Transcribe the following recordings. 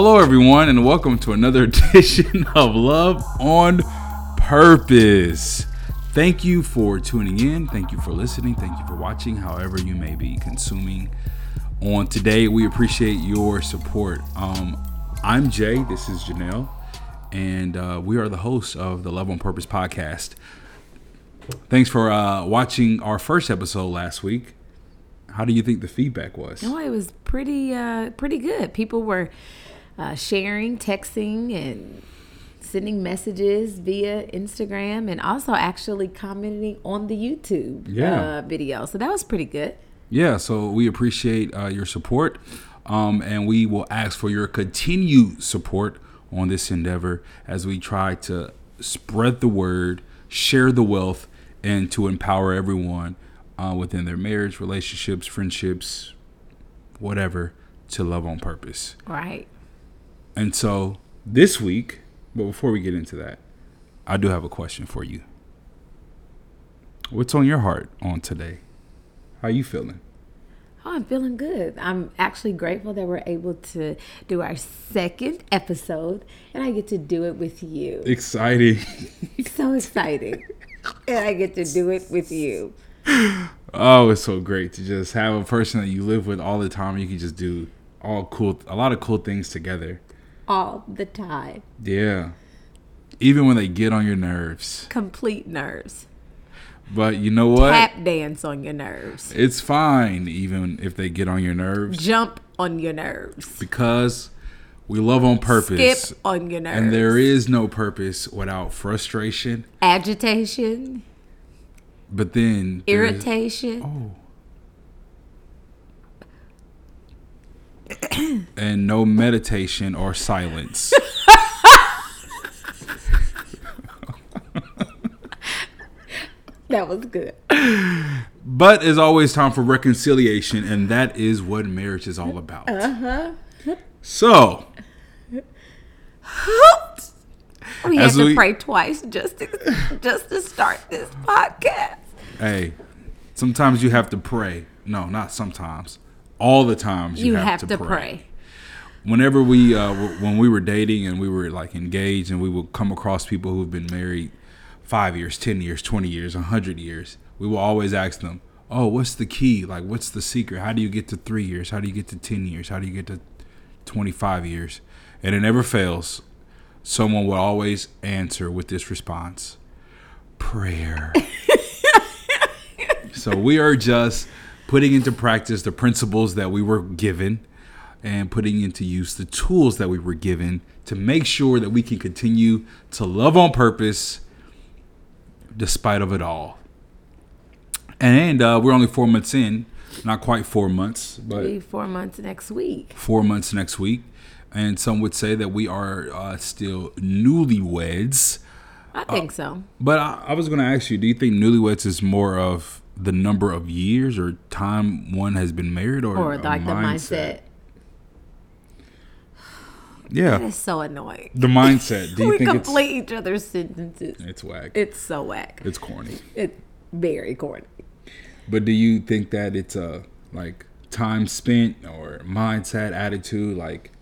Hello, everyone, and welcome to another edition of Love on Purpose. Thank you for tuning in. Thank you for listening. Thank you for watching, however, you may be consuming on today. We appreciate your support. Um, I'm Jay. This is Janelle, and uh, we are the hosts of the Love on Purpose podcast. Thanks for uh, watching our first episode last week. How do you think the feedback was? No, it was pretty uh pretty good. People were uh, sharing, texting, and sending messages via Instagram, and also actually commenting on the YouTube Yeah. uh, video. So that was pretty good. Yeah, so we appreciate uh, your support, um, and we will ask for your continued support on this endeavor as we try to spread the word, share the wealth, and to empower everyone uh, within their marriage, relationships, friendships, whatever, to love on purpose. Right. And so this week, but before we get into that, I do have a question for you. What's on your heart on today? How are you feeling? Oh, I'm feeling good. I'm actually grateful that we're able to do our second episode, and I get to do it with you. Exciting. So exciting. and I get to do it with you. Oh, it's so great to just have a person that you live with all the time. You can just do all cool, a lot of cool things together. All the time. Yeah. Even when they get on your nerves. Complete nerves. But you know what? Tap dance on your nerves. It's fine, even if they get on your nerves, Jump on your nerves. because we love on purpose. Skip on your nerves. And there is no purpose without frustration. agitation, But then irritation. Oh. And no meditation or silence. That was good. But there's always time for reconciliation, and that is what marriage is all about. Uh-huh. So, We had to we- pray twice just to, just to start this podcast. hey, sometimes you have to pray. No, not sometimes. All the times you, You, have, to, pray. Whenever we, uh, w- when we were dating and we were like engaged, and we would come across people who've been married five years, ten years, twenty years, a hundred years, we will always ask them, "Oh, what's the key? Like, what's the secret? How do you get to three years? How do you get to ten years? How do you get to 25 years. And it never fails. Someone will always answer with this response prayer. so we are just putting into practice the principles that we were given and putting into use the tools that we were given to make sure that we can continue to love on purpose despite of it all. And uh, we're only four months in, not quite four months, but Be four months next week. four months next week. And some would say that we are uh, still newlyweds. I think so. But I, I was going to ask you, do you think newlyweds is more of the number of years or time one has been married or, Or like the mindset. Yeah, is so annoying. the mindset. Do you we think it's, complete each other's sentences. it's whack? It's so whack. it's corny. It's very corny. But do you think that it's a like time spent or mindset, attitude? Like,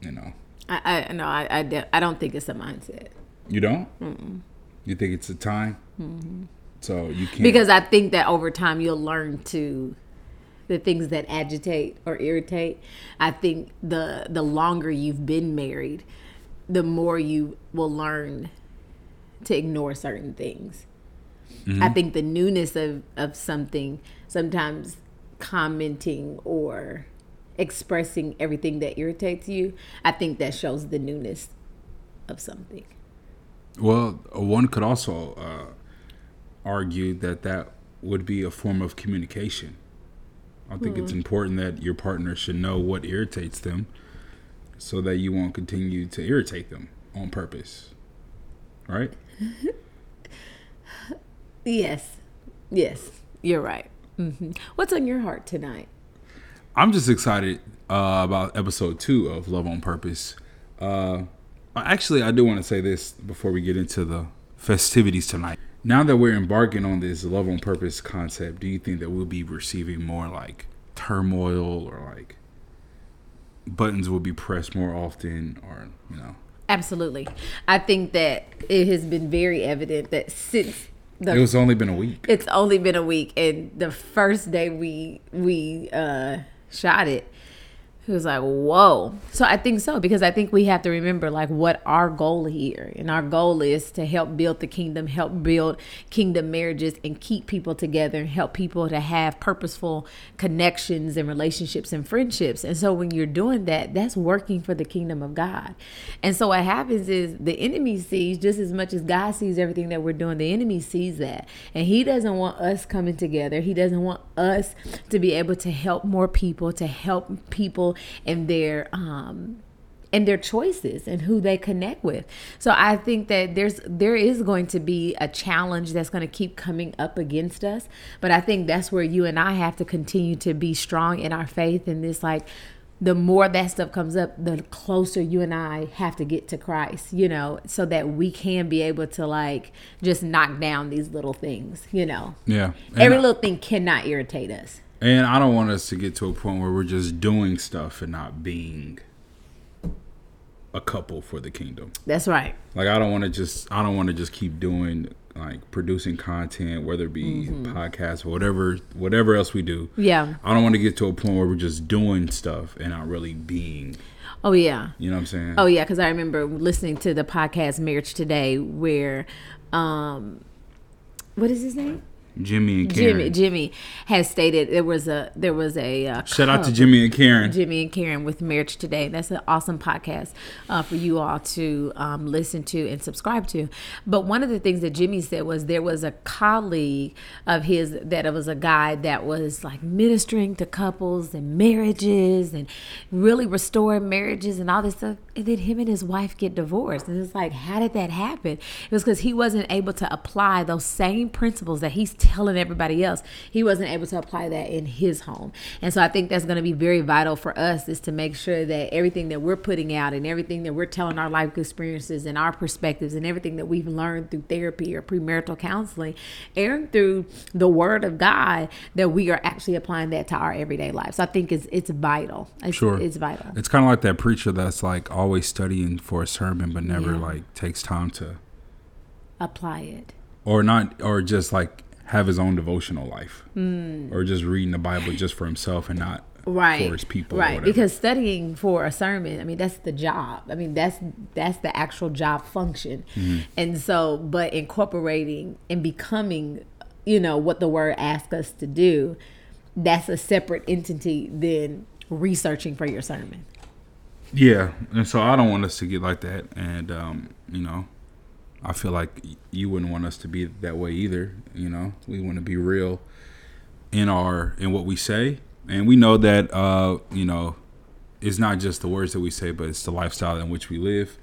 you know, I, I no, I, I, I don't think it's a mindset. you don't? You think it's a time? Mm-hmm. So you can't. because I think that over time you'll learn to the things that agitate or irritate. I think the the longer you've been married, the more you will learn to ignore certain things. I think the newness of of something sometimes commenting or expressing everything that irritates you, I think that shows the newness of something. Well, one could also uh, argue that that would be a form of communication. I think it's important that your partner should know what irritates them so that you won't continue to irritate them on purpose. Right? Yes. Yes. You're right. hmm What's on your heart tonight? I'm just excited uh, about episode two of Love on Purpose. Uh, actually, I do want to say this before we get into the festivities tonight. Now that we're embarking on this Love on Purpose concept, do you think that we'll be receiving more like turmoil or like buttons will be pressed more often, or you know, Absolutely. I think that it has been very evident that since the it was only been a week. it's only been a week and the first day we we uh shot it he was like whoa. So i think so because i think we have to remember like what our goal here and our goal is to help build the kingdom help build kingdom marriages and keep people together and help people to have purposeful connections and relationships and friendships. And so when you're doing that that's working for the kingdom of god. And so what happens is the enemy sees just as much as god sees everything that we're doing. The enemy sees that. And he doesn't want us coming together. He doesn't want us to be able to help more people to help people and their um and their choices and who they connect with. So I think that there's there is going to be a challenge that's going to keep coming up against us, but I think that's where you and I have to continue to be strong in our faith and this like the more that stuff comes up, the closer you and I have to get to Christ, you know, so that we can be able to like just knock down these little things, you know. Yeah, and, Every little thing cannot irritate us. And I don't want us to get to a point where we're just doing stuff and not being a couple for the kingdom. That's right. Like I don't want to just I don't want to just keep doing like producing content, whether it be podcasts or whatever whatever else we do. Yeah. I don't want to get to a point where we're just doing stuff and not really being. Oh yeah. You know what I'm saying? Oh yeah, because I remember listening to the podcast Marriage Today where um what is his name? Jimmy and Karen. Jimmy Jimmy has stated there was a there was a uh, Shout out to Jimmy and Karen. Jimmy and Karen with Marriage Today. That's an awesome podcast uh, for you all to um, listen to and subscribe to. But one of the things that Jimmy said was there was a colleague of his that it was a guy that was like ministering to couples and marriages and really restoring marriages and all this stuff. And then him and his wife get divorced. And it's like, how did that happen? It was because he wasn't able to apply those same principles that he's telling everybody else. He wasn't able to apply that in his home. And so I think that's going to be very vital for us is to make sure that everything that we're putting out and everything that we're telling our life experiences and our perspectives and everything that we've learned through therapy or premarital counseling and through the word of God that we are actually applying that to our everyday life. So I think it's it's vital. It's, Sure. It's vital. It's kind of like that preacher that's like always studying for a sermon, but never Yeah. like takes time to, Apply it. or not, or just like have his own devotional life, Hmm. or just reading the Bible just for himself and not right. for his people. right. because studying for a sermon i mean that's the job. I mean that's that's the actual job function. Mm-hmm. and so but incorporating and becoming you know what the word asks us to do that's a separate entity than researching for your sermon. Yeah, and so I don't want us to get like that, and um, you know, I feel like you wouldn't want us to be that way either. You know, we want to be real in our in what we say, and we know that uh, you know, it's not just the words that we say, but it's the lifestyle in which we live.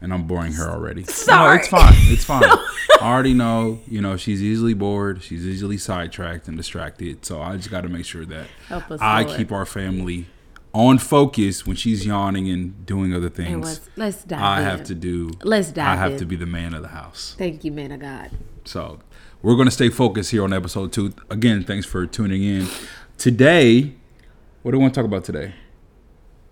And I'm boring her already. No, it's fine. It's fine. I already know. You know, she's easily bored. She's easily sidetracked and distracted. So I just got to make sure that Help us, I keep our family on focus when she's yawning and doing other things. let's, let's dive I in. have to do. Let's dive. I have in. to be the man of the house. thank you man of god So we're gonna stay focused here on episode two. Again, thanks for tuning in. Today, what do we want to talk about today?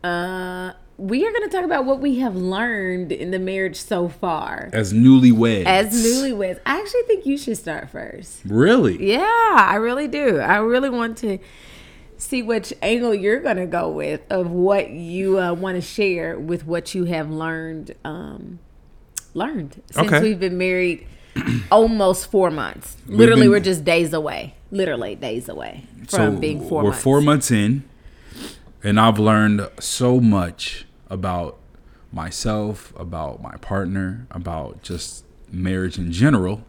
uh we are going to talk about what we have learned in the marriage so far As newlyweds. as newlyweds i actually think you should start first Really? Yeah, I really do. I really want to see which angle you're going to go with of what you uh, want to share with what you have learned um, learned since Okay. we've been married almost 4 months. Literally been- we're just days away. Literally days away from being 4 we're months. four months in, and I've learned so much about myself, about my partner, about just marriage in general.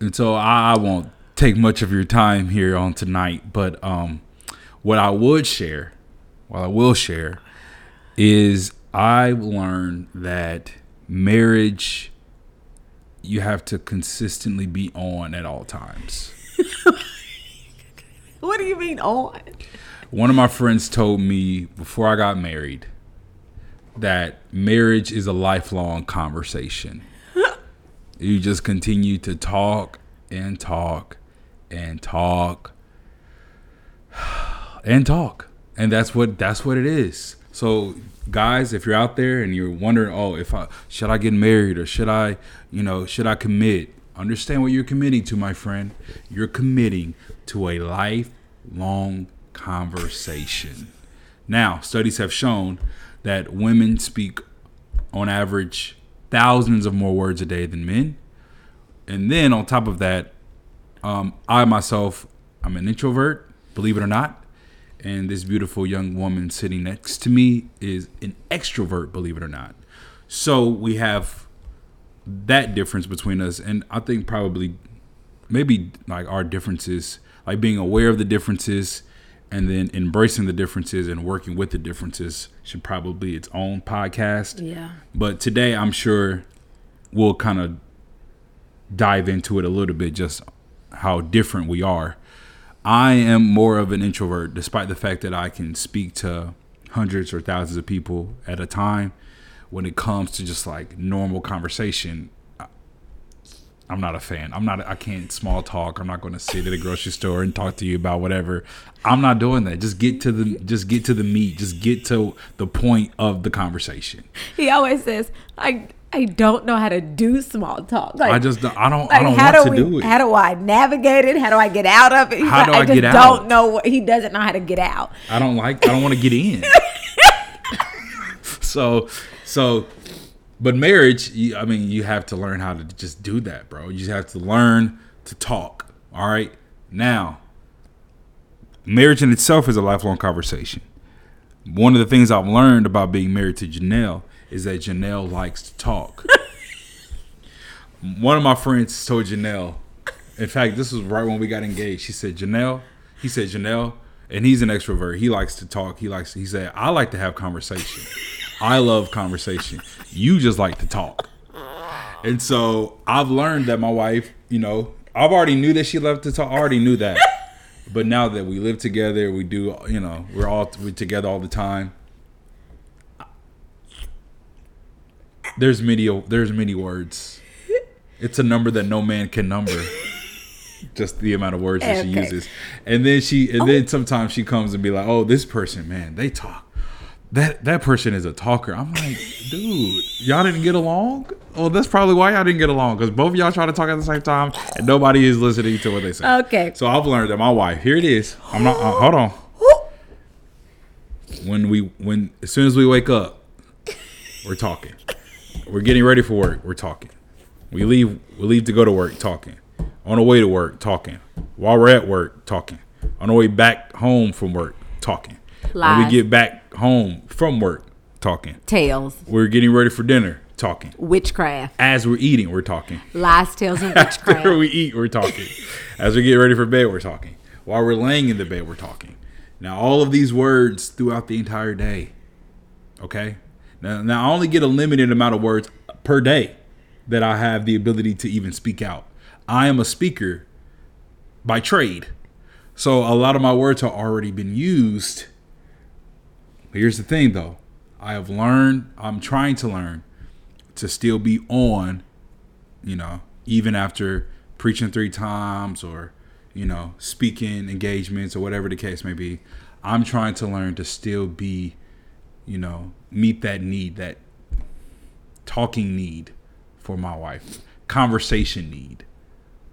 And so I, I won't take much of your time here on tonight, but um, what I would share, what I will share, is I learned that marriage you have to consistently be on at all times. What do you mean on? One of my friends told me before I got married that marriage is a lifelong conversation. you just continue to talk and talk and talk and talk. And that's what that's what it is. So, guys, if you're out there and you're wondering, oh, if I should I get married or should I, you know, should I commit? Understand what you're committing to, my friend. You're committing to a lifelong conversation. Now, studies have shown that women speak on average thousands of more words a day than men. And then on top of that, um, I myself, I'm an introvert, believe it or not. And this beautiful young woman sitting next to me is an extrovert, believe it or not. So we have that difference between us. And I think probably maybe like our differences, like being aware of the differences and then embracing the differences and working with the differences should probably be its own podcast. Yeah. But today I'm sure we'll kind of dive into it a little bit just how different we are. I am more of an introvert despite the fact that I can speak to hundreds or thousands of people at a time when it comes to just like normal conversation I'm not a fan. I'm not. I can't small talk. I'm not going to sit at a grocery store and talk to you about whatever. I'm not doing that. Just get to the. Just get to the meat. Just get to the point of the conversation. He always says, "I I don't know how to do small talk. Like, I just. don't- I don't. like, I don't how want do to we, do it. How do I navigate it? How do I get out of it? He's How like, do I just get don't out? know what he doesn't know how to get out. I don't like. I don't want to get in. so, so, but marriage. You, I mean, you have to learn how to just do that, bro. You just have to learn to talk. All right. Now, marriage in itself is a lifelong conversation. One of the things I've learned about being married to Janelle is that Janelle likes to talk. One of my friends told Janelle, in fact, this was right when we got engaged. She said, Janelle, he said, Janelle, and he's an extrovert. He likes to talk. He likes, he said, I like to have conversation. I love conversation. You just like to talk. And so I've learned that my wife, you know, I've already knew that she loved to talk. I already knew that. But now that we live together, we do, you know, we're all we're together all the time. There's many there's many words. It's a number that no man can number. Just the amount of words that she uses. And then she and then sometimes she comes and be like, "Oh, this person, man, they talk. That that person is a talker." I'm like, "Dude, y'all didn't get along?" Well, that's probably why y'all didn't get along cuz both of y'all try to talk at the same time and nobody is listening to what they say. Okay. So I've learned that my wife, here it is. I'm not uh, hold on. When we when as soon as we wake up, we're talking. We're getting ready for work, we're talking. We leave we leave to go to work, talking. On the way to work, talking. While we're at work, talking. On the way back home from work, talking. When we get back home from work, talking. Tails, We're getting ready for dinner, talking. witchcraft, As we're eating, we're talking. lies, tales, and After witchcraft. we eat, we're talking. As we get ready for bed, we're talking. While we're laying in the bed, we're talking. Now, all of these words throughout the entire day. Okay? Now, now I only get a limited amount of words per day that I have the ability to even speak out. I am a speaker by trade. So a lot of my words have already been used. Here's the thing though. I have learned, I'm trying to learn to still be on you know, even after preaching three times or, you know, speaking engagements or whatever the case may be, I'm trying to learn to still be, you know, meet that need, that talking need for my wife, conversation need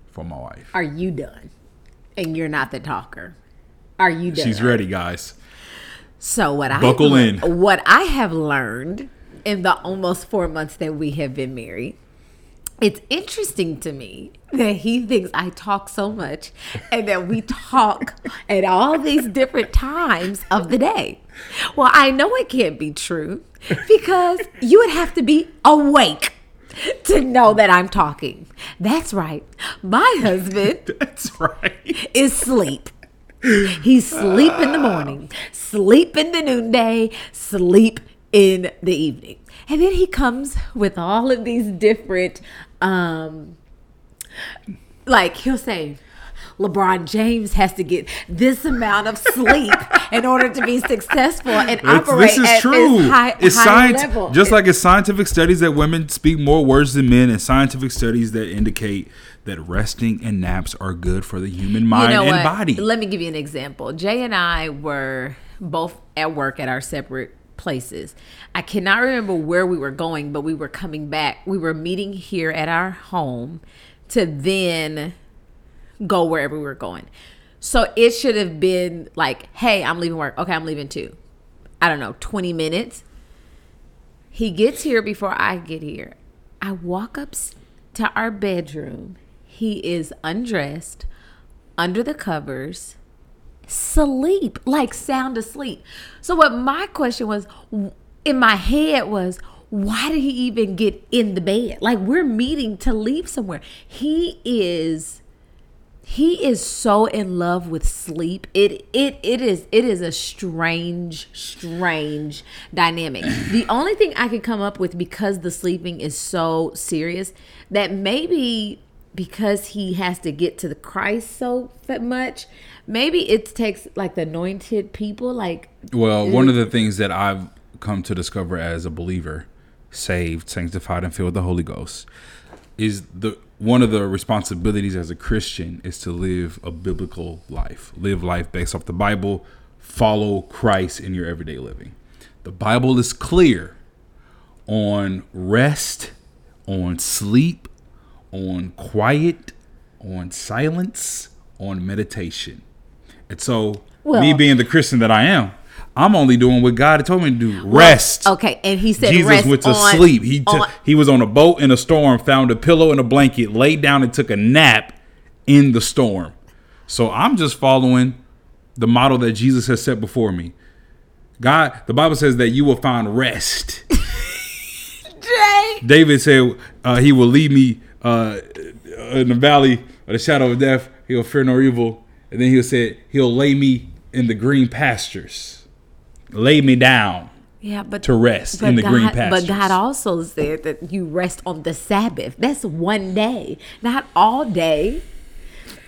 for my wife. Are you done? And you're not the talker. Are you done? She's ready, guys. So what I Buckle in. What I have learned in the almost four months that we have been married, it's interesting to me that he thinks I talk so much and that we talk at all these different times of the day. Well, I know it can't be true because you would have to be awake to know that I'm talking. That's right. My husband That's right. is sleep. He's sleep in the morning, ah. sleep in the noonday, sleep in the evening. And then he comes with all of these different um like he'll say LeBron James has to get this amount of sleep in order to be successful and operate this is at true. this high, it's high science, level. just like it's scientific studies that women speak more words than men, and scientific studies that indicate that resting and naps are good for the human mind and what? body. Let me give you an example. Jay and I were both at work at our separate places. I cannot remember where we were going, but we were coming back. We were meeting here at our home to then go wherever we were going. So it should have been like, hey, I'm leaving work. Okay, I'm leaving too. I don't know, 20 minutes. He gets here before I get here. I walk up to our bedroom. He is undressed, under the covers, sleep, like sound asleep. So what my question was in my head was, why did he even get in the bed? Like we're meeting to leave somewhere. He is he is so in love with sleep. It it it is it is a strange strange dynamic. the only thing I could come up with because the sleeping is so serious that maybe because he has to get to the Christ so much, maybe it takes like the anointed people like Well, one of the things that I've come to discover as a believer, saved, sanctified and filled with the Holy Ghost is the one of the responsibilities as a Christian is to live a biblical life, live life based off the Bible, follow Christ in your everyday living. The Bible is clear on rest, on sleep, on quiet, on silence, on meditation. And so, well, me being the Christian that I am, I'm only doing what God told me to do. Rest. Well, okay, and he said Jesus went to on, sleep. He t- he was on a boat in a storm, found a pillow and a blanket, laid down and took a nap in the storm. So I'm just following the model that Jesus has set before me. God, the Bible says that you will find rest. Jay. David said uh, he will lead me uh, in the valley of the shadow of death. He'll fear no evil. And then he'll say he'll lay me in the green pastures lay me down. Yeah, but to rest in the God, green pastures. But God also said that you rest on the Sabbath. That's one day, not all day.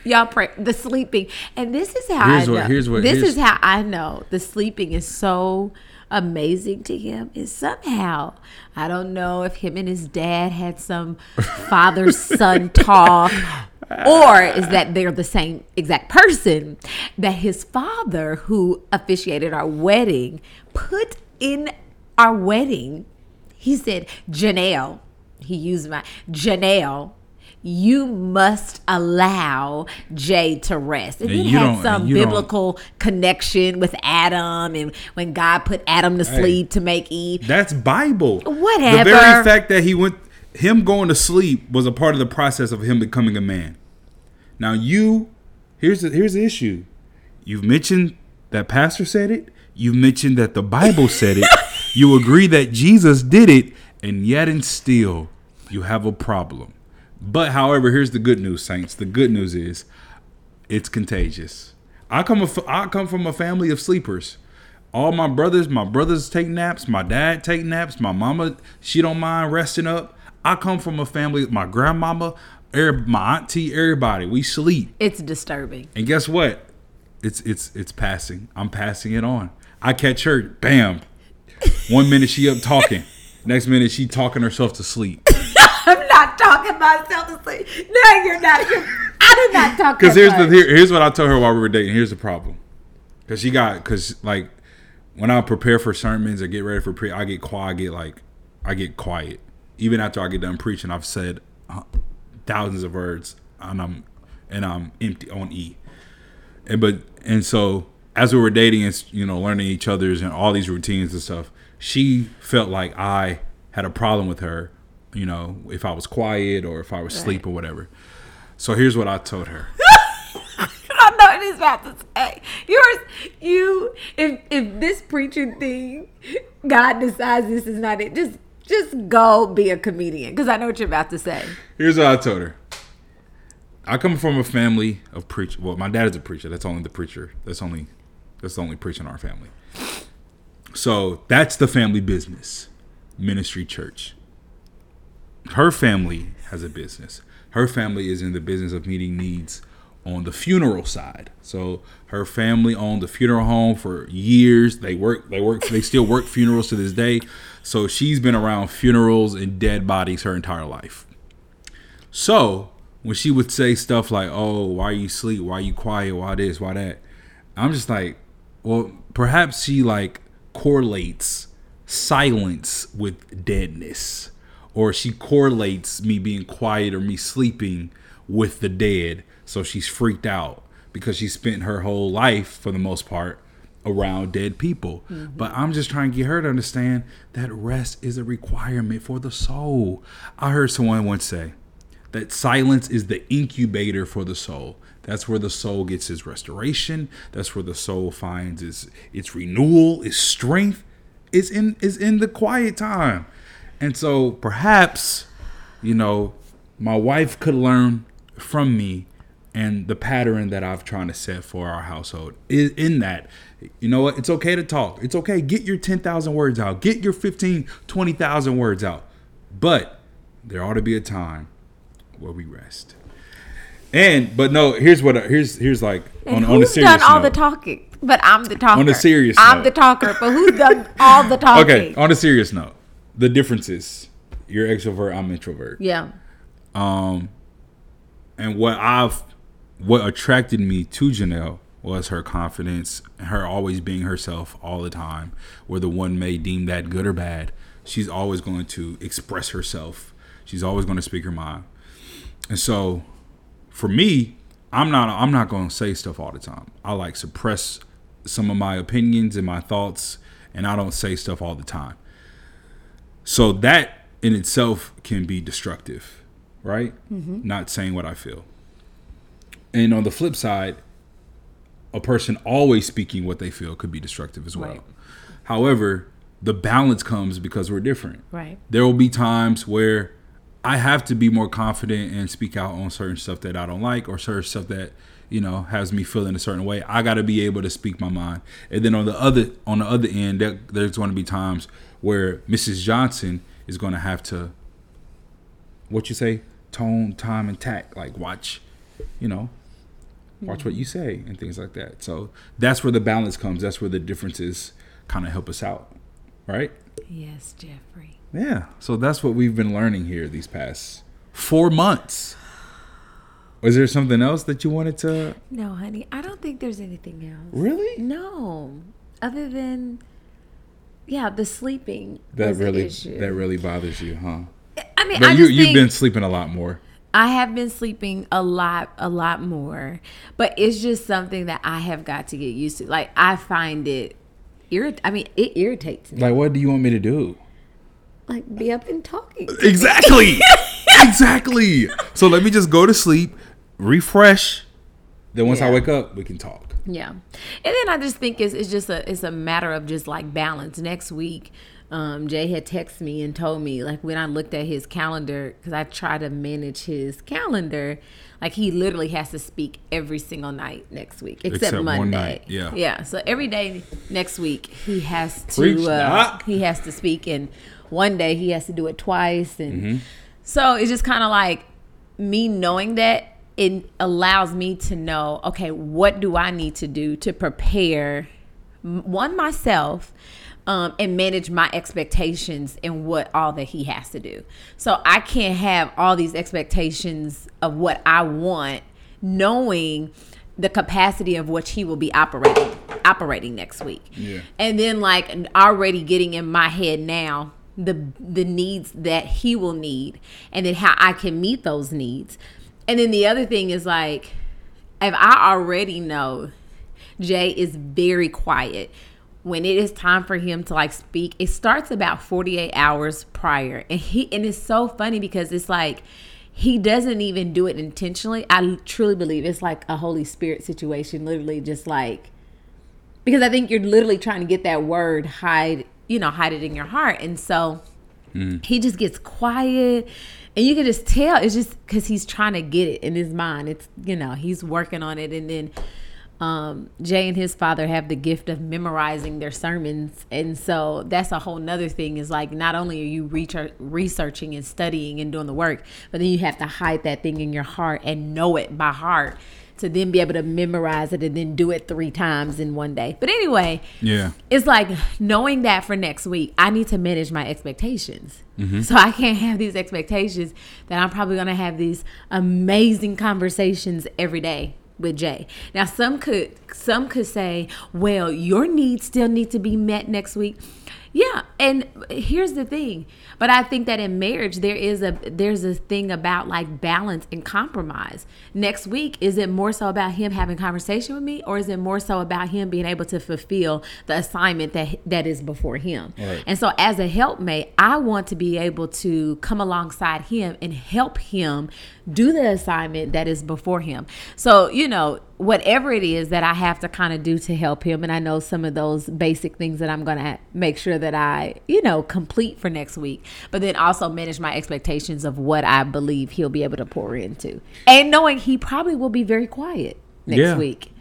Y'all pray the sleeping, and this is how here's I know. Here's what, this here's, is how I know the sleeping is so amazing to him. Is somehow I don't know if him and his dad had some father son talk or is that they're the same exact person that his father who officiated our wedding put in our wedding he said janelle he used my janelle you must allow Jay to rest. And, and it had some biblical connection with Adam and when God put Adam to sleep hey, to make Eve. That's Bible. Whatever. The very fact that he went him going to sleep was a part of the process of him becoming a man. Now you, here's the, here's the issue. You've mentioned that pastor said it. You've mentioned that the Bible said it. you agree that Jesus did it, and yet and still you have a problem. But however, here's the good news, saints. The good news is it's contagious. I come I come from a family of sleepers. All my brothers, my brothers take naps. My dad take naps. My mama, she don't mind resting up. I come from a family. My grandmama, my auntie, everybody, we sleep. It's disturbing. And guess what? It's it's it's passing. I'm passing it on. I catch her, bam. One minute she up talking, next minute she talking herself to sleep. I'm not talking myself to sleep. No, you're not. You're, I did not talk. Because here's much. the here, here's what I told her while we were dating. Here's the problem. Because she got because like when I prepare for sermons or get ready for pre, I get quiet. I get like I get quiet. Even after I get done preaching, I've said uh, thousands of words and I'm and I'm empty on E. And but and so as we were dating and you know learning each other's and all these routines and stuff, she felt like I had a problem with her, you know, if I was quiet or if I was right. asleep or whatever. So here's what I told her. I know what he's about to say. Yours, you, if if this preaching thing, God decides this is not it, just just go be a comedian because I know what you're about to say. Here's what I told her. I come from a family of preach. Well, my dad is a preacher. That's only the preacher. That's only that's the only preacher in our family. So that's the family business, ministry church. Her family has a business. Her family is in the business of meeting needs on the funeral side. So her family owned the funeral home for years. They work they work they still work funerals to this day. So she's been around funerals and dead bodies her entire life. So when she would say stuff like, "Oh, why you sleep? Why you quiet? Why this? Why that?" I'm just like, well, perhaps she like correlates silence with deadness, or she correlates me being quiet or me sleeping with the dead. So she's freaked out because she spent her whole life, for the most part, around dead people. Mm-hmm. But I'm just trying to get her to understand that rest is a requirement for the soul. I heard someone once say that silence is the incubator for the soul. That's where the soul gets its restoration. That's where the soul finds its its renewal, its strength. Is in is in the quiet time. And so perhaps, you know, my wife could learn from me and the pattern that I've trying to set for our household is in that you know what it's okay to talk. It's okay. Get your 10,000 words out. Get your 15 20,000 words out. But there ought to be a time where we rest. And but no here's what here's here's like on, on a serious done all note. the talking? But I'm the talker. On a serious I'm note. the talker but who's done all the talking? okay on a serious note the differences. You're extrovert I'm introvert. Yeah. Um and what I've what attracted me to Janelle was her confidence, her always being herself all the time. Whether one may deem that good or bad, she's always going to express herself. She's always going to speak her mind. And so, for me, I'm not I'm not going to say stuff all the time. I like suppress some of my opinions and my thoughts, and I don't say stuff all the time. So that in itself can be destructive, right? Mm-hmm. Not saying what I feel. And on the flip side, a person always speaking what they feel could be destructive as well. Right. However, the balance comes because we're different. Right. There will be times where I have to be more confident and speak out on certain stuff that I don't like or certain stuff that you know has me feeling a certain way. I got to be able to speak my mind. And then on the other on the other end, there, there's going to be times where Mrs. Johnson is going to have to what you say tone, time, and tact. Like watch, you know, watch what you say and things like that. So that's where the balance comes. That's where the differences kind of help us out right? Yes jeffrey. Yeah. So that's what we've been learning here these past four months. Was there something else that you wanted to no honey i don't think there's anything else. Really? No. Other than yeah the sleeping that really that really bothers you huh? I mean but I you, you've been sleeping a lot more I have been sleeping a lot, a lot more, but it's just something that I have got to get used to. Like I find it irrit. I mean, it irritates me. Like, what do you want me to do? Like, be up and talking. Exactly. exactly. So let me just go to sleep, refresh. Then once yeah. I wake up, we can talk. Yeah, and then I just think it's it's just a it's a matter of just like balance. Next week, um, Jay had texted me and told me like when I looked at his calendar because I try to manage his calendar, like he literally has to speak every single night next week except, except Monday. Yeah, yeah. So every day next week he has to uh, he has to speak, and one day he has to do it twice, and mm-hmm. so it's just kind of like me knowing that it allows me to know okay what do I need to do to prepare one myself um, and manage my expectations and what all that he has to do. So I can't have all these expectations of what I want, knowing the capacity of which he will be operating operating next week. Yeah. And then like already getting in my head now the the needs that he will need and then how I can meet those needs. And then the other thing is like if I already know Jay is very quiet when it is time for him to like speak, it starts about 48 hours prior. And he and it's so funny because it's like he doesn't even do it intentionally. I truly believe it's like a Holy Spirit situation, literally just like because I think you're literally trying to get that word hide, you know, hide it in your heart. And so mm. he just gets quiet and you can just tell it's just because he's trying to get it in his mind. It's you know, he's working on it and then um, Jay and his father have the gift of memorizing their sermons. And so that's a whole nother thing is like, not only are you researching and studying and doing the work, but then you have to hide that thing in your heart and know it by heart to then be able to memorize it and then do it three times in one day. But anyway, yeah, it's like knowing that for next week, I need to manage my expectations. Mm-hmm. So I can't have these expectations that I'm probably going to have these amazing conversations every day with Jay. Now some could some could say, well, your needs still need to be met next week. Yeah, and here's the thing but i think that in marriage there is a there's a thing about like balance and compromise. Next week is it more so about him having conversation with me or is it more so about him being able to fulfill the assignment that that is before him? Right. and so as a helpmate i want to be able to come alongside him and help him do the assignment that is before him. So you know whatever it is that I have to kind of do to help him. And I know some of those basic things that I'm going to make sure that I, you know, complete for next week, but then also manage my expectations of what I believe he'll be able to pour into. And knowing he probably will be very quiet next Yeah. week.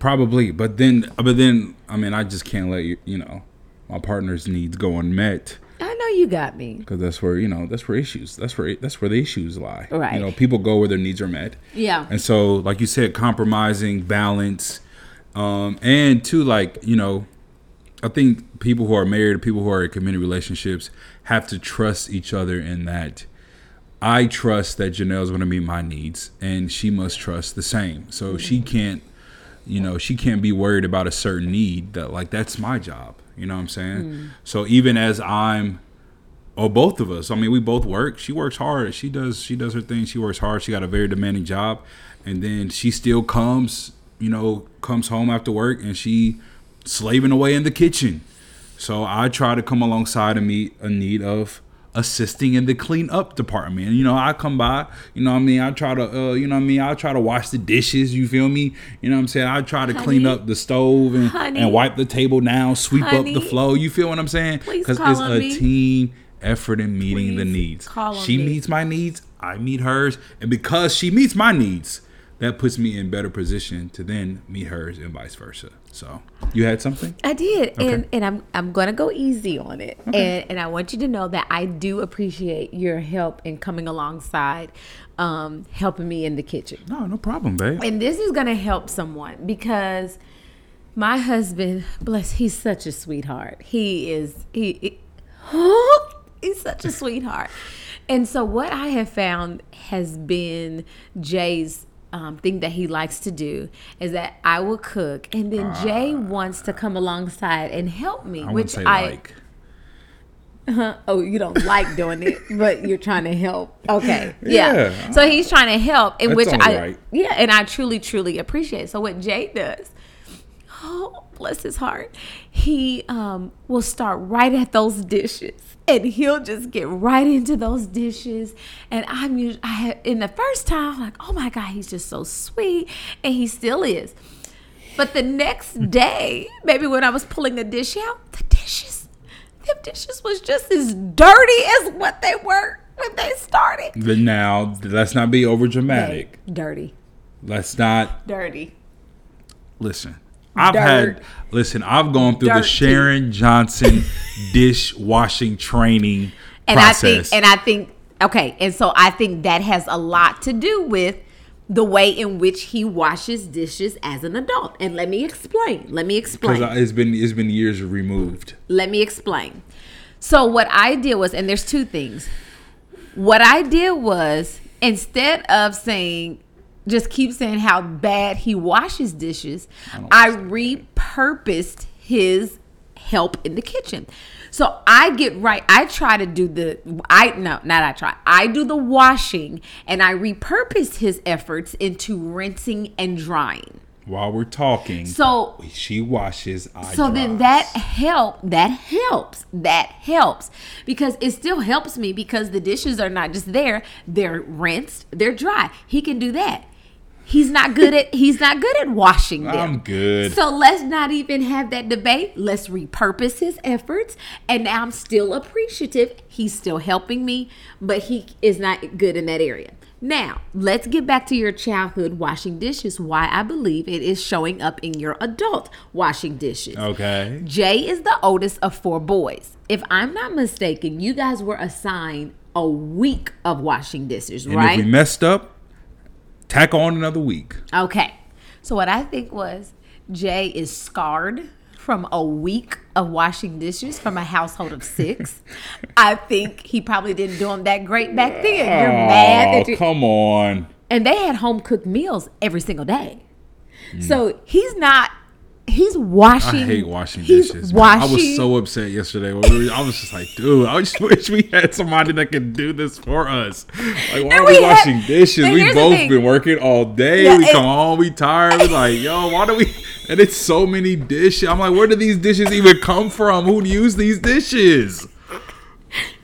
Probably, but then, but then, I mean, I just can't let you, you know, my partner's needs go unmet I know you got me. because that's where you know that's where issues that's where that's where the issues lie. Right. You know, people go where their needs are met. Yeah. And so, like you said, compromising, balance, um, and too, like you know, I think people who are married, people who are in committed relationships, have to trust each other in that. I trust that Janelle's going to meet my needs, and she must trust the same. So she can't, you know, she can't be worried about a certain need. That like that's my job. You know what I'm saying? Hmm. So even as I'm or both of us. I mean, we both work. She works hard. She does she does her thing. She works hard. She got a very demanding job, and then she still comes, you know, comes home after work and she slaving away in the kitchen. So I try to come alongside and meet a need of assisting in the clean up department. You know, I come by, you know what I mean? I try to uh, you know what I mean, I try to wash the dishes, you feel me? You know what I'm saying? I try to clean up the stove and, Honey. and wipe the table down, sweep up the flow. You feel what I'm saying? Because it's a me. team effort in meeting the needs. she me. meets my needs, I meet hers, and because she meets my needs, that puts me in better position to then meet hers and vice versa. So, you had something? I did, Okay. and and I'm I'm gonna go easy on it, and and I want you to know that I do appreciate your help in coming alongside, um, helping me in the kitchen. No, no problem, babe. And this is gonna help someone because my husband, bless, he's such a sweetheart. He is he, he- he's such a sweetheart. And so what I have found has been Jay's um, thing that he likes to do is that I will cook, and then Jay wants to come alongside and help me, I which I like. oh, you don't like doing it, but you're trying to help. Okay. Yeah. Yeah. So he's trying to help, in That's which I, right. yeah, and I truly, truly appreciate. So what Jay does, oh, bless his heart, he um, will start right at those dishes. And he'll just get right into those dishes, and I'm I had in the first time I'm like, oh my god, he's just so sweet, and he still is. But the next day, maybe when I was pulling the dish out, the dishes, them dishes was just as dirty as what they were when they started. But now, let's not be over dramatic. Dirty, Let's not dirty. listen. I've Dirt. had listen. I've gone through the Dirty. Sharon Johnson dishwashing training And process. I think, and I think, okay, and so I think that has a lot to do with the way in which he washes dishes as an adult. And let me explain. Let me explain. because it's been it's been years removed. Let me explain. So what I did was, and there's two things. What I did was instead of saying, just keep saying how bad he washes dishes, I repurposed his help in the kitchen. So I get right. I try to do the I no, not I try. I do the washing and I repurpose his efforts into rinsing and drying. While we're talking, So she washes. I so then that help that helps that helps because it still helps me because the dishes are not just there they're rinsed they're dry he can do that he's not good at he's not good at washing them I'm good. so let's not even have that debate let's repurpose his efforts and now i'm still appreciative he's still helping me but he is not good in that area now let's get back to your childhood washing dishes why i believe it is showing up in your adult washing dishes okay. Jay is the oldest of four boys. If I'm not mistaken, you guys were assigned a week of washing dishes, And right? if we messed up, tack on another week. okay. So what I think was Jay is scarred from a week of washing dishes from a household of six. I think he probably didn't do them that great back then. You're mad that Oh, you come on. and they had home cooked meals every single day. So he's not he's washing. I hate washing he's dishes. man. I was so upset yesterday. We, I was just like, dude, I just wish we had somebody that could do this for us. Like, why are we we have- washing dishes? We both been working all day. Yeah, we come home, we tired. We like, yo, why do we? And it's so many dishes. I'm like, where do these dishes even come from? Who use these dishes?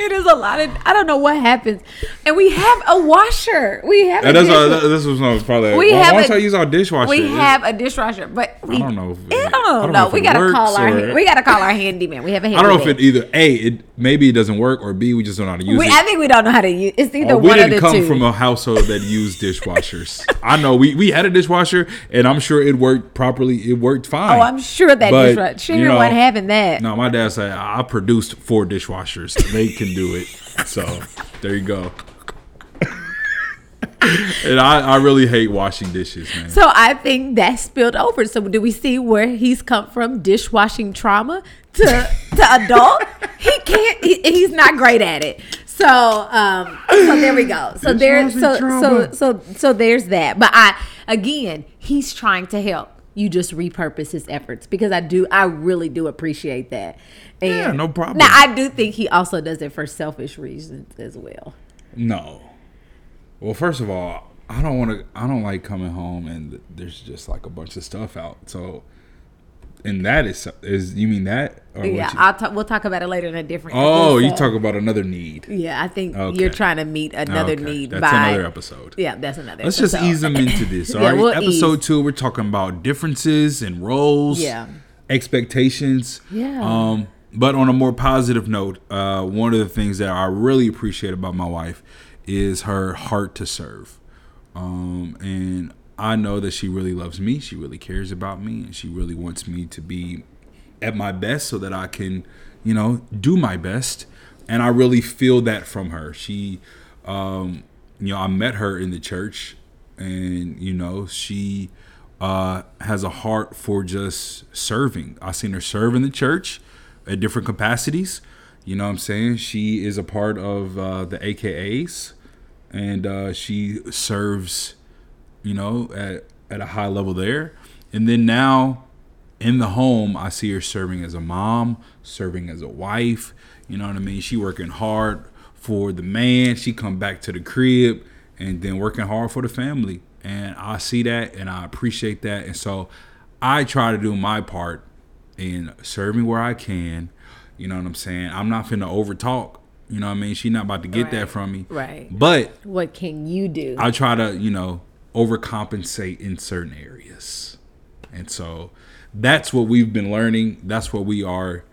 It is a lot of. I don't know what happens, and we have a washer. We have. And a that's dish- this was no, probably. We why have why don't a- I use our dishwasher? We have a dishwasher, but we, don't know if it- I I don't don't know know. if We gotta call works our. We gotta call our handyman. We have a I handyman. don't know if it either a it maybe it doesn't work or b we just don't know how to use We, it. I think we don't know how to use. It's either Oh, we didn't come two. from a household that used dishwashers. I know we, we had a dishwasher and I'm sure it worked properly. It worked fine. oh, I'm sure that But, dishwasher. Sure, you know, wasn't having that. No, my dad said I produced four dishwashers. They can do it. So there you go. and I, I really hate washing dishes, man. So I think that spilled over. So do we see where he's come from? Dishwashing trauma to to adult. he can't. He, he's not great at it. So um. So there we go. So there. So so so so there's that. But I again, he's trying to help. You just repurpose his efforts because I do. I really do appreciate that. And Yeah, no problem. Now I do think he also does it for selfish reasons as well. No. Well, first of all, I don't want to. I don't like coming home and there's just like a bunch of stuff out. So, and that is is you mean that? Or what Yeah, you- I'll talk. We'll talk about it later in a different. oh, you talk about another need. Yeah, I think Okay. you're trying to meet another Okay, need That's by. another episode. Yeah, that's another. Let's just ease them into this. All Yeah, right. we'll Episode ease. two, we're talking about differences and roles. Yeah. Expectations. Yeah. Um, but on a more positive note, uh, one of the things that I really appreciate about my wife is her heart to serve. Um, and I know that she really loves me. She really cares about me, and she really wants me to be at my best so that I can, you know, do my best. And I really feel that from her. She, um, you know, I met her in the church, and you know, she uh, has a heart for just serving. I seen her serve in the church at different capacities. You know what I'm saying? She is a part of uh, the AKAs, and uh, she serves, you know, at at a high level there. And then now in the home, I see her serving as a mom, serving as a wife. You know what I mean? She working hard for the man. She come back to the crib and then working hard for the family. And I see that and I appreciate that. And so I try to do my part in me where I can. You know what I'm saying? I'm not finna over talk. You know what I mean? She not about to get Right. that from me. Right. But What can you do? I try to, you know, overcompensate in certain areas. And so that's what we've been learning. That's what we are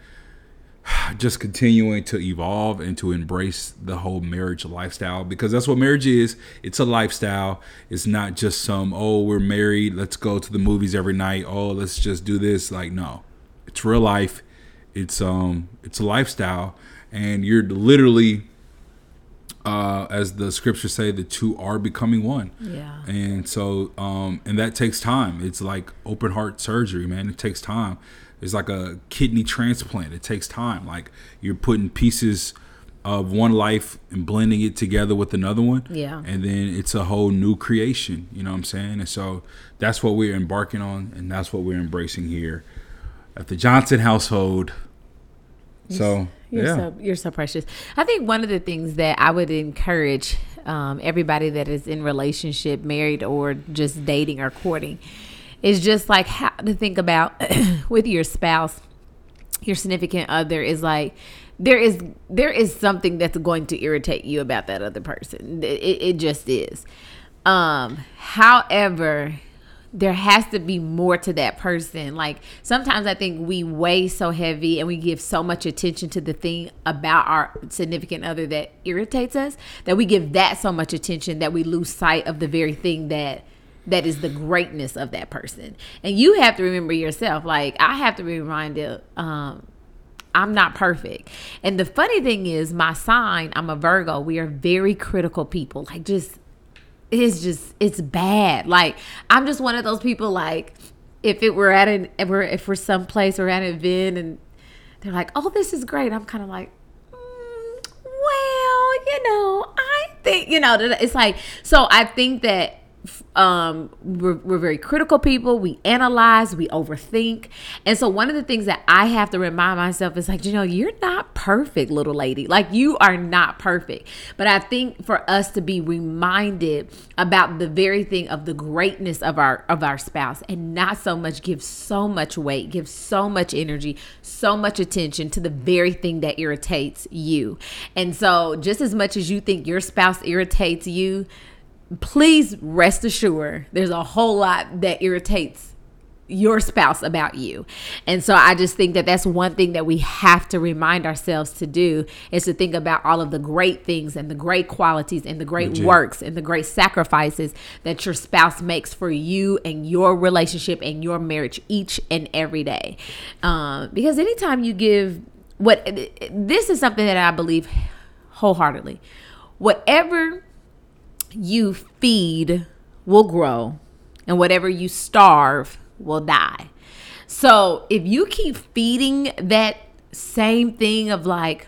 just continuing to evolve and to embrace the whole marriage lifestyle because that's what marriage is. It's a lifestyle. It's not just some, oh, we're married, let's go to the movies every night. Oh, let's just do this. Like, no. It's real life. It's um it's a lifestyle and you're literally uh, as the scriptures say, the two are becoming one. Yeah. And so, um, and that takes time. It's like open heart surgery, man. It takes time. It's like a kidney transplant. It takes time. Like you're putting pieces of one life and blending it together with another one. Yeah. And then it's a whole new creation. You know what I'm saying? And so that's what we're embarking on, and that's what we're embracing here at the Johnson household. So You're yeah. so you're so precious. I think one of the things that I would encourage um, everybody that is in relationship, married or just dating or courting, is just like how to think about with your spouse, your significant other is like there is there is something that's going to irritate you about that other person. It, it just is. Um, however, there has to be more to that person. Like sometimes I think we weigh so heavy and we give so much attention to the thing about our significant other that irritates us that we give that so much attention that we lose sight of the very thing that that is the greatness of that person. And you have to remember yourself. Like I have to be reminded um I'm not perfect. And the funny thing is, my sign, I'm a Virgo. We are very critical people. Like, just, it's just, it's bad. Like, I'm just one of those people, like, if it were at an, if we're, if we're someplace or at an event and they're like, oh, this is great. I'm kind of like, mm, well, you know, I think, you know, it's like, so I think that um we're, we're very critical people. We analyze we overthink. And so one of the things that i have to remind myself is like you know you're not perfect little lady. Like you are not perfect. But i think for us to be reminded about the very thing of the greatness of our of our spouse and not so much give so much weight give so much energy so much attention to the very thing that irritates you. And so just as much as you think your spouse irritates you please rest assured there's a whole lot that irritates your spouse about you. And so I just think that that's one thing that we have to remind ourselves to do is to think about all of the great things and the great qualities and the great Legit. works and the great sacrifices that your spouse makes for you and your relationship and your marriage each and every day. Um, because anytime you give what this is something that I believe wholeheartedly. Whatever you feed will grow, and whatever you starve will die. So if you keep feeding that same thing of like,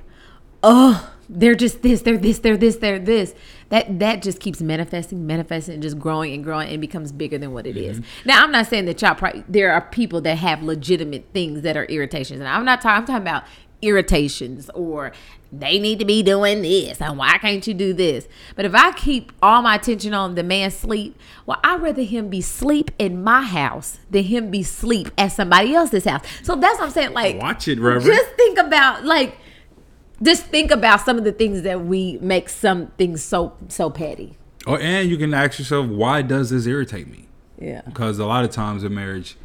oh, they're just this, they're this, they're this, they're this. That that just keeps manifesting, manifesting, and just growing and growing and becomes bigger than what it is. Mm-hmm. Now, I'm not saying that y'all. Probably, there are people that have legitimate things that are irritations, and I'm not talking. I'm talking about irritations or they need to be doing this and why can't you do this but if i keep all my attention on the man's sleep well i'd rather him be sleep in my house than him be sleep at somebody else's house so that's what i'm saying like Watch it, Reverend. just think about like just think about some of the things that we make some things so so petty Oh, and you can ask yourself, why does this irritate me? yeah Because a lot of times in marriage,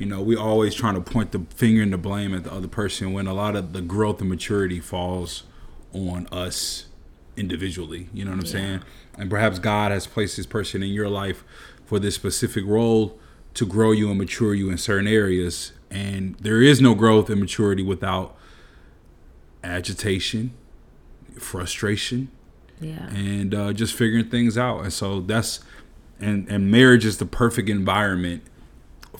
you know, we always trying to point the finger and the blame at the other person when a lot of the growth and maturity falls on us individually. You know what I'm saying? And perhaps God has placed this person in your life for this specific role to grow you and mature you in certain areas. And there is no growth and maturity without agitation, frustration, yeah and uh, just figuring things out. And so that's and and marriage is the perfect environment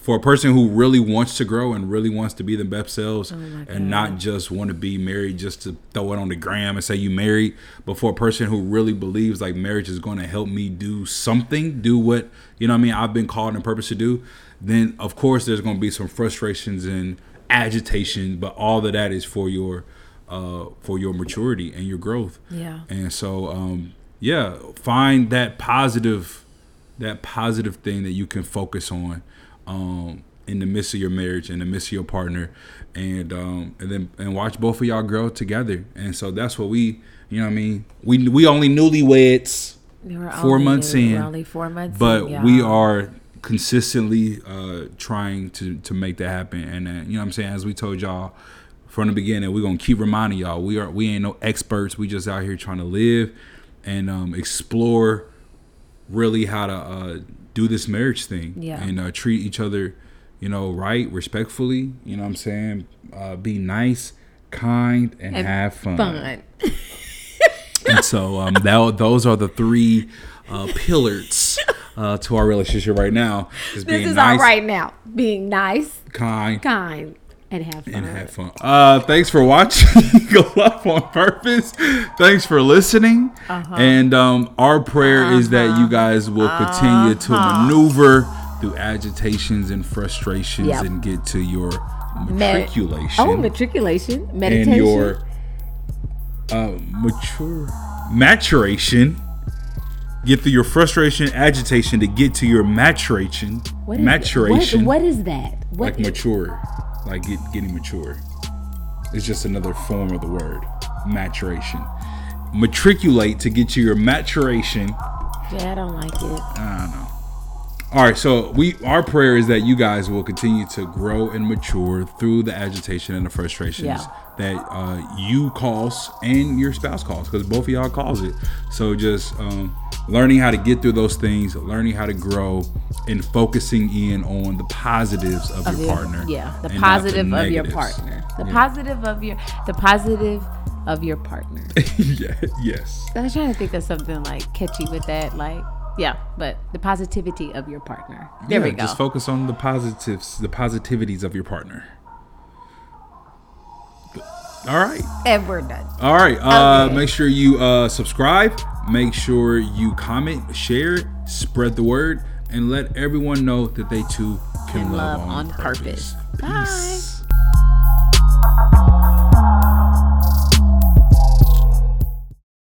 for a person who really wants to grow and really wants to be the best selves and not just want to be married just to throw it on the gram and say you married but for a person who really believes like marriage is going to help me do something do what you know what i mean i've been called and purpose to do then of course there's going to be some frustrations and agitation but all of that is for your uh for your maturity and your growth Yeah. and so um yeah find that positive that positive thing that you can focus on um in the midst of your marriage in the midst of your partner and um and then and watch both of y'all grow together. And so that's what we you know what i mean? We we only newlyweds We Four only- months were in, only four months but in, we are consistently uh trying to to make that happen. And uh, you know what i'm saying? As we told y'all from the beginning we're gonna keep reminding y'all we are we ain't no experts. We just out here trying to live and um explore really how to uh do this marriage thing Yeah. and uh treat each other you know right respectfully you know what i'm saying? Uh be nice kind and, And have fun, fun. And so um that those are the three uh pillars uh to our relationship right now. Is this is nice all right now. Being nice kind kind and have fun and have fun. Uh, thanks for watching Love on Purpose. Thanks for listening. Uh-huh. And um, our prayer is that you guys will continue to maneuver through agitations and frustrations Yep. and get to your matriculation oh matriculation meditation, and your uh, mature maturation. Get through your frustration, agitation to get to your maturation. What is- maturation what, what is that what like mature, like get, getting mature. It's just another form of the word maturation. Matriculate to get to your maturation. yeah i don't like it I don't know. All right, so we our prayer is that you guys will continue to grow and mature through the agitation and the frustrations Yeah. that uh, you cause and your spouse cause, because both of y'all cause it. So just um, learning how to get through those things, learning how to grow, and focusing in on the positives of, of your, partner. yeah the not the positive of your partner the Yeah. positive of your the positive of your partner yeah, yes. i was trying to think of something like catchy with that like yeah but the positivity of your partner there yeah, we go Just focus on the positives, the positivities of your partner. All right. and we're done All right. Uh, Okay. Make sure you uh, subscribe. Make sure you comment, share, spread the word, and let everyone know that they too can, love, love on, on purpose. purpose. Bye.